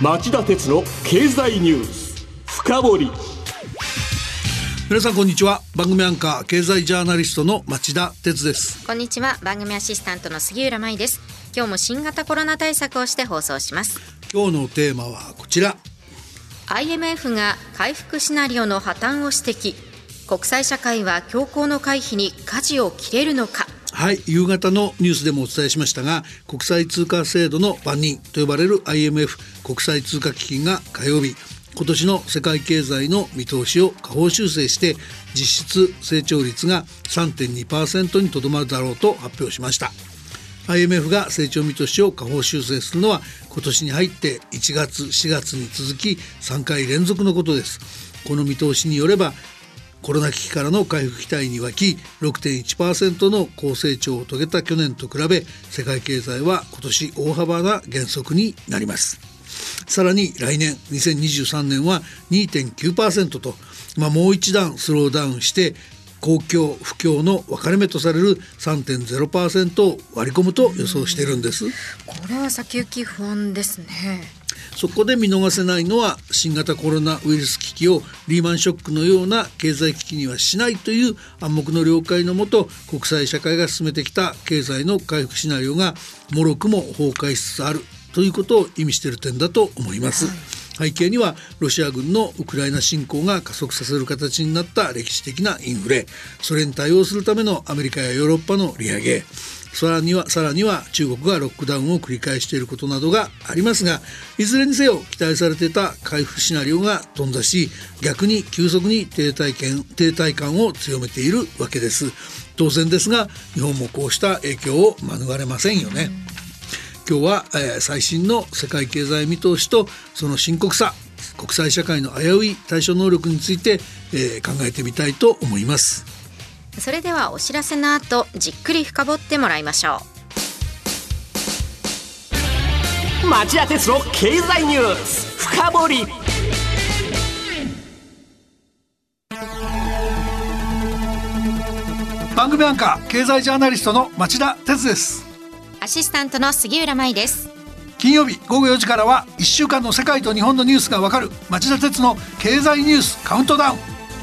町田鉄の経済ニュース。深掘り。皆さんこんにちは。番組アンカー経済ジャーナリストの町田鉄です。こんにちは。番組アシスタントの杉浦舞です。今日も新型コロナ対策をして放送します。今日のテーマはこちら。IMF が回復シナリオの破綻を指摘。国際社会は強行の回避に舵を切れるのかはい夕方のニュースでもお伝えしましたが国際通貨制度の番人と呼ばれる IMF 国際通貨基金が火曜日今年の世界経済の見通しを下方修正して実質成長率が3.2%にとどまるだろうと発表しました。IMF が成長見通しを下方修正するのは今年に入って1月4月に続き3回連続のことです。この見通しによればコロナ危機からの回復期待に沸き6.1%の高成長を遂げた去年と比べ世界経済は今年大幅な減速になります。さらに来年2023年は2.9%と、まあ、もう一段スローダウンして公共不況の分かれ目とされる3.0%を割り込むと予想しているんです。これは先行き不安ですね。そこで見逃せないのは新型コロナウイルス危機をリーマンショックのような経済危機にはしないという暗黙の了解のもと国際社会が進めてきた経済の回復シナリオがもろくも崩壊しつつあるということを意味している点だと思います。背景にはロシア軍のウクライナ侵攻が加速させる形になった歴史的なインフレそれに対応するためのアメリカやヨーロッパの利上げさらにはさらには中国がロックダウンを繰り返していることなどがありますがいずれにせよ期待されていた回復シナリオが頓挫し逆に急速に停滞感停滞感を強めているわけです。当然ですが日本もこうした影響を免れませんよね。今日は、えー、最新の世界経済見通しとその深刻さ国際社会の危うい対処能力について、えー、考えてみたいと思います。それではお知らせの後じっくり深掘ってもらいましょう。町田鉄の経済ニュース深掘り。番組アンカー経済ジャーナリストの町田鉄です。アシスタントの杉浦舞です。金曜日午後4時からは1週間の世界と日本のニュースがわかる町田鉄の経済ニュースカウントダウン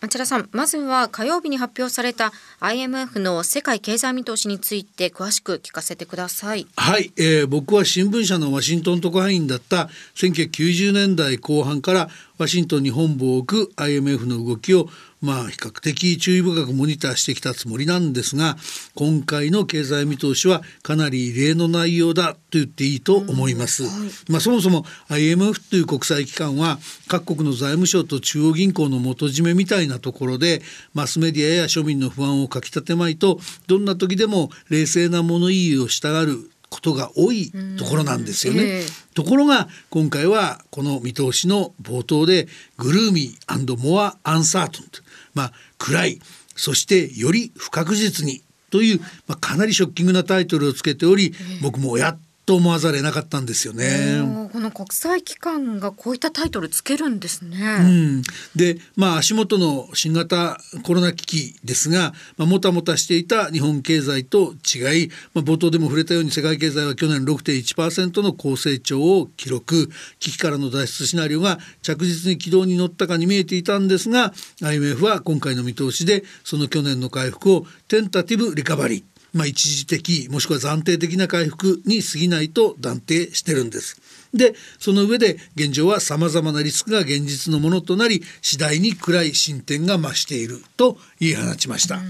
町田さんまずは火曜日に発表された IMF の世界経済見通しについて詳しく聞かせてください。はい、えー、僕は新聞社のワシントン特派員だった1990年代後半からワシントンに本部を置く IMF の動きをまあ比較的注意深くモニターしてきたつもりなんですが今回の経済見通しはかなり異例の内容だと言っていいと思います。はい、まあそもそも IMF という国際機関は各国の財務省と中央銀行の元締めみたいなところでマスメディアや庶民の不安をかきたてまいとどんな時でも冷静な物言いをしたがることが多いところなんですよね。えー、ところが今回はこの見通しの冒頭でグルーミーモア・アンサートンまあ暗いそしてより不確実にという、まあ、かなりショッキングなタイトルをつけており、僕もやっと思わざれなかったんですよね。この国際機関がこういったタイトルつけるんですね。うん、でまあ足元の新型コロナ危機ですが、まあ、もたもたしていた日本経済と違い、まあ、冒頭でも触れたように世界経済は去年6.1%の高成長を記録危機からの脱出シナリオが着実に軌道に乗ったかに見えていたんですが IMF は今回の見通しでその去年の回復をテンタティブリカバリーまあ、一時的もしくは暫定的な回復に過ぎないと断定してるんです。でその上で現状はさまざまなリスクが現実のものとなり次第に暗い進展が増していると言い放ちました。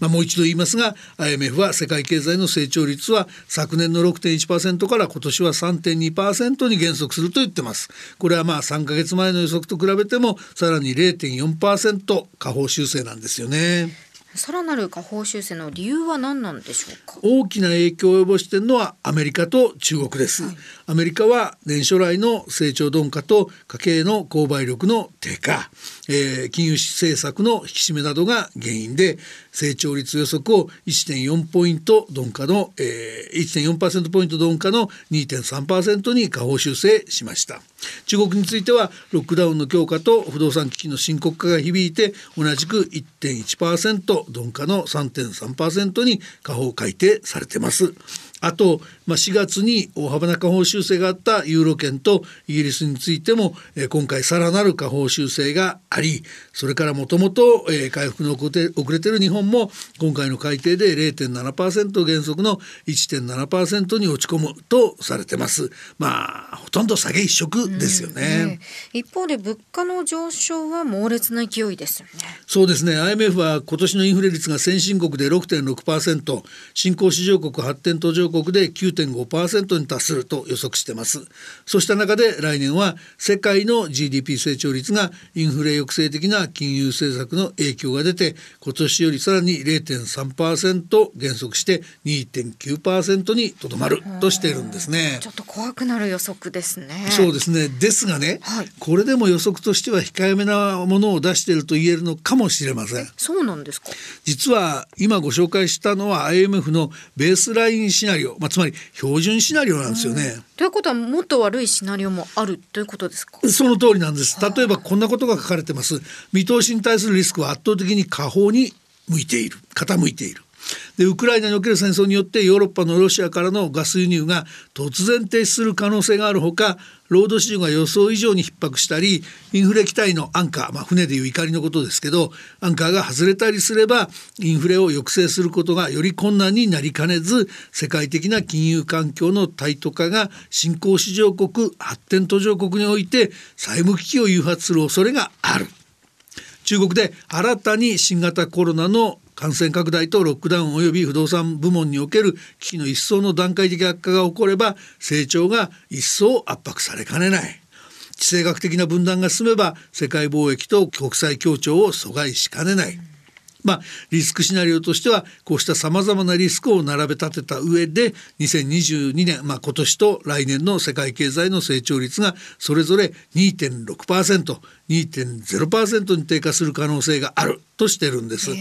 まあ、もう一度言いますが IMF は世界経済の成長率は昨年の6.1%から今年は3.2%に減速すると言ってますこれはまあ3か月前の予測と比べてもさらに0.4%下方修正なんですよね。さらなる下方修正の理由は何なんでしょうか？大きな影響を及ぼしているのはアメリカと中国です、はい、アメリカは年初来の成長鈍化と家計の購買力の低下、えー、金融政策の引き締めなどが原因で成長率予測を1.4ポイント鈍化の、えー、1.4%ポイント鈍化の2.3%に下方修正しました。中国についてはロックダウンの強化と不動産危機の深刻化が響いて同じく1.1%鈍化の3.3%に下方改定されてます。あと、まあ、4月に大幅な下方修正があったユーロ圏とイギリスについても、えー、今回さらなる下方修正がありそれからもともと回復の遅れている日本も今回の改定で0.7%減速の1.7%に落ち込むとされてます。まあほとんど下げ一色ですよね、うん、一方で物価の上昇は猛烈な勢いですよね。そうですね。IMF は今年のインフレ率が先進国で6.6%新興市場国発展途上国で9.5%に達すると予測してます。そうした中で来年は世界の GDP 成長率がインフレ抑制的な金融政策の影響が出て今年よりさらに0.3%減速して2.9%にとどまるとしているんですね。ちょっと怖くなる予測ですね。そうですね。ですがね、はい、これでも予測としては控えめなものを出していると言えるのかもしれません。そうなんですか？実は今ご紹介したのは IMF のベースラインシナリオ、まあ、つまり標準シナリオなんですよね。ということはもっと悪いシナリオもあるということですか？その通りなんです。例えばこんなことが書かれてます。見通しに対するリスクは圧倒的に下方に向いている傾いている。でウクライナにおける戦争によってヨーロッパのロシアからのガス輸入が突然停止する可能性があるほか労働市場が予想以上に逼迫したりインフレ期待のアンカー、まあ、船でいう怒りのことですけどアンカーが外れたりすればインフレを抑制することがより困難になりかねず世界的な金融環境のタイト化が新興市場国発展途上国において債務危機を誘発する恐れがある。中国で新たに新型コロナの感染拡大とロックダウン及び不動産部門における危機の一層の段階的悪化が起これば成長が一層圧迫されかねない。地政学的な分断が進めば世界貿易と国際協調を阻害しかねない。まあ、リスクシナリオとしてはこうしたさまざまなリスクを並べ立てた上で2022年、まあ、今年と来年の世界経済の成長率がそれぞれ 2.6%2.0% に低下する可能性があるとしてるんです。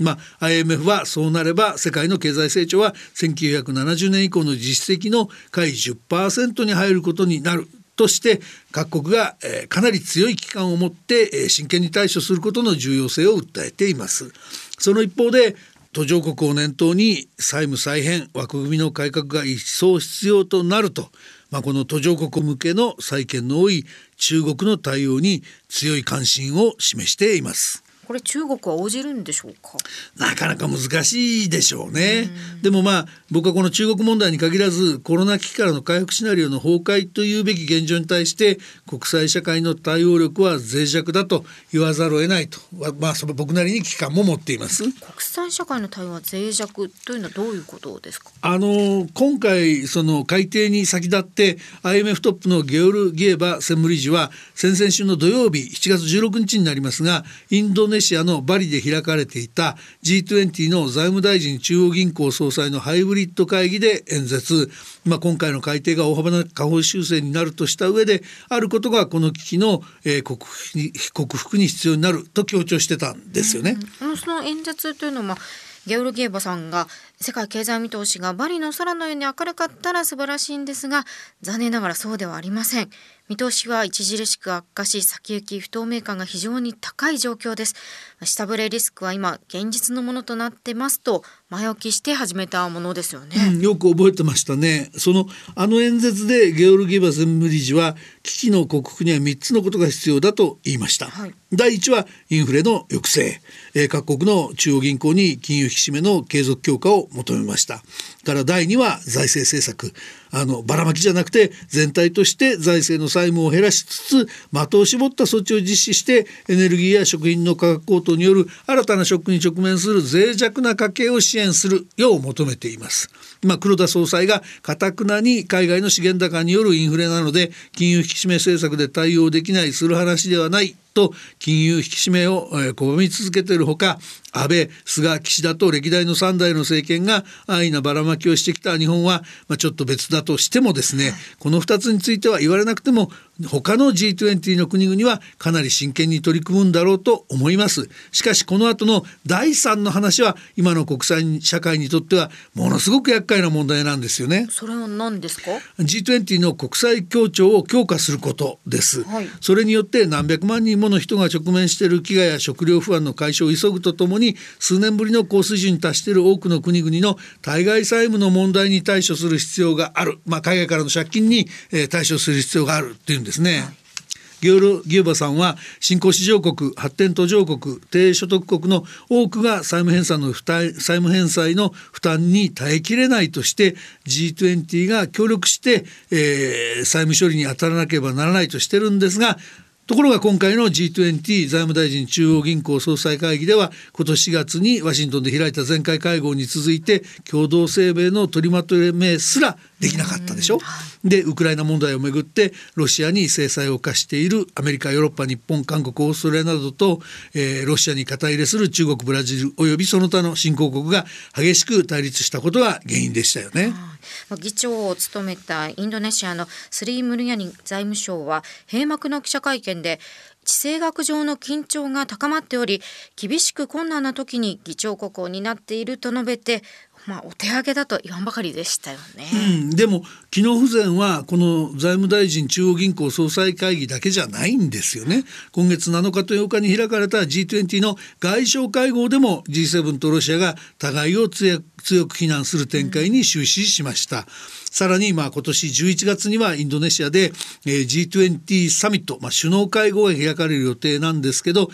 まあ、IMF はそうなれば世界の経済成長は1970年以降の実績の下位10%に入ることになるとして各国が、えー、かなり強い危機感を持って、えー、真剣に対処することの重要性を訴えています。その一方で途上国を念頭に債務再編枠組みの改革が一層必要となると、まあ、この途上国向けの債権の多い中国の対応に強い関心を示しています。これ中国は応じるんでしょうか？なかなか難しいでしょうね。でもまあ僕はこの中国問題に限らずコロナ危機からの回復シナリオの崩壊というべき現状に対して国際社会の対応力は脆弱だと言わざるを得ないと。まあその僕なりに危機感も持っています。国際社会の対応は脆弱というのはどういうことですか？あの今回その改定に先立って IMF トップのゲオル・ギエバ専務理事は先々週の土曜日7月16日になりますがインドネネシアのバリで開かれていた G20 の財務大臣中央銀行総裁のハイブリッド会議で演説、まあ、今回の改定が大幅な下方修正になるとした上であることがこの危機の、えー、克服に克服に必要になると強調してたんですよね。うん、その演説というのはゲオルゲーバさんが世界経済見通しがバリの空のように明るかったら素晴らしいんですが残念ながらそうではありません。見通しは著しく悪化し先行き不透明感が非常に高い状況です。下振れリスクは今現実のものとなってますと前置きして始めたものですよね、うん、よく覚えてましたね。そのあの演説でゲオルギーバ専務理事は危機の克服には3つのことが必要だと言いました、はい、第1はインフレの抑制、えー、各国の中央銀行に金融引き締めの継続強化を求めました。から第2は財政政策。あのばらまきじゃなくて全体として財政の債務を減らしつつ的を絞った措置を実施してエネルギーや食品の価格高騰による新たなショックに直面する脆弱な家計を支援するよう求めています。ま、黒田総裁がかたくなに海外の資源高によるインフレなので金融引き締め政策で対応できないする話ではないと金融引き締めを拒み続けているほか安倍菅岸田と歴代の3代の政権が安易なばらまきをしてきた日本は、まあ、ちょっと別だとしてもですね、この2つについては言われなくても他の G20 の国々はかなり真剣に取り組むんだろうと思います。しかしこの後の第3の話は今の国際社会にとってはものすごく厄介な問題なんですよね。それは何ですか？G20 の国際協調を強化することです、はい、それによって何百万人もの人が直面している飢餓や食料不安の解消を急ぐとともに数年ぶりの高水準に達している多くの国々の対外債務の問題に対処する必要がある、まあ、海外からの借金に、えー、対処する必要があるっていうんですね。はいギ・ューバさんは新興市場国発展途上国低所得国の多くが債務返済の負担債務返済の負担に耐えきれないとして G20 が協力して、えー、債務処理に当たらなければならないとしてるんですがところが今回の G20 財務大臣中央銀行総裁会議では今年4月にワシントンで開いた前回会合に続いて共同声明の取りまとめすらできなかったでしょ？でウクライナ問題をめぐってロシアに制裁を課しているアメリカヨーロッパ日本韓国オーストラリアなどと、えー、ロシアに肩入れする中国ブラジルおよびその他の新興国が激しく対立したことが原因でしたよね。議長を務めたインドネシアのスリー・ムルヤニ財務省は閉幕の記者会見で地政学上の緊張が高まっており厳しく困難な時に議長国を担っていると述べてまあ、お手上げだと言わんばかりでしたよね、うん、でも機能不全はこの財務大臣中央銀行総裁会議だけじゃないんですよね。今月7日と8日に開かれた G20 の外相会合でも G7 とロシアが互いを強く非難する展開に終始しました。うんさらにまあ今年11月にはインドネシアで、えー、G20 サミット、まあ、首脳会合が開かれる予定なんですけど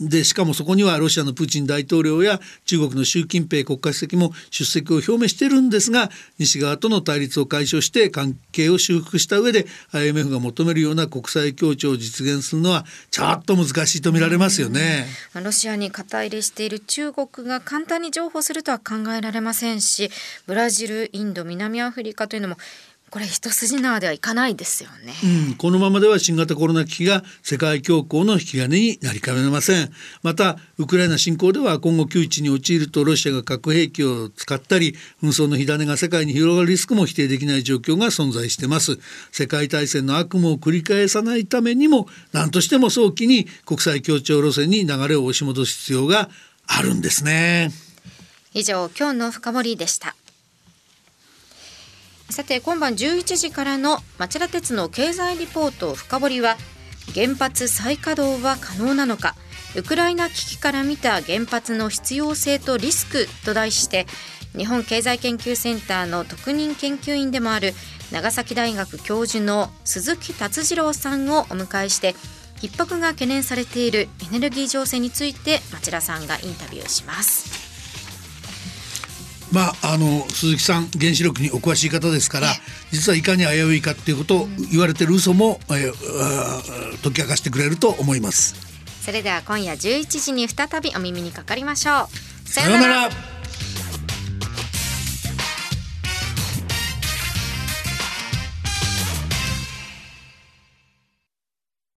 でしかもそこにはロシアのプーチン大統領や中国の習近平国家主席も出席を表明しているんですが西側との対立を解消して関係を修復した上で IMF が求めるような国際協調を実現するのはちょっと難しいと見られますよね。ロシアに肩入れしている中国が簡単に譲歩するとは考えられませんしブラジルインド南アフリカというのもこれ一筋縄ではいかないですよね、うん、このままでは新型コロナ危機が世界恐慌の引き金になりかねません。またウクライナ侵攻では今後窮地に陥るとロシアが核兵器を使ったり紛争の火種が世界に広がるリスクも否定できない状況が存在してます。世界大戦の悪夢を繰り返さないためにも何としても早期に国際協調路線に流れを押し戻す必要があるんですね。以上今日の深掘でしたさて今晩11時からの町田鉄の経済リポート深掘りは原発再稼働は可能なのかウクライナ危機から見た原発の必要性とリスクと題して日本経済研究センターの特任研究員でもある長崎大学教授の鈴木達次郎さんをお迎えして逼迫が懸念されているエネルギー情勢について町田さんがインタビューします。まあ、あの鈴木さん原子力にお詳しい方ですから実はいかに危ういかっていうことを言われてる嘘も、えー、解き明かしてくれると思います。それでは今夜11時に再びお耳にかかりましょう。さようなら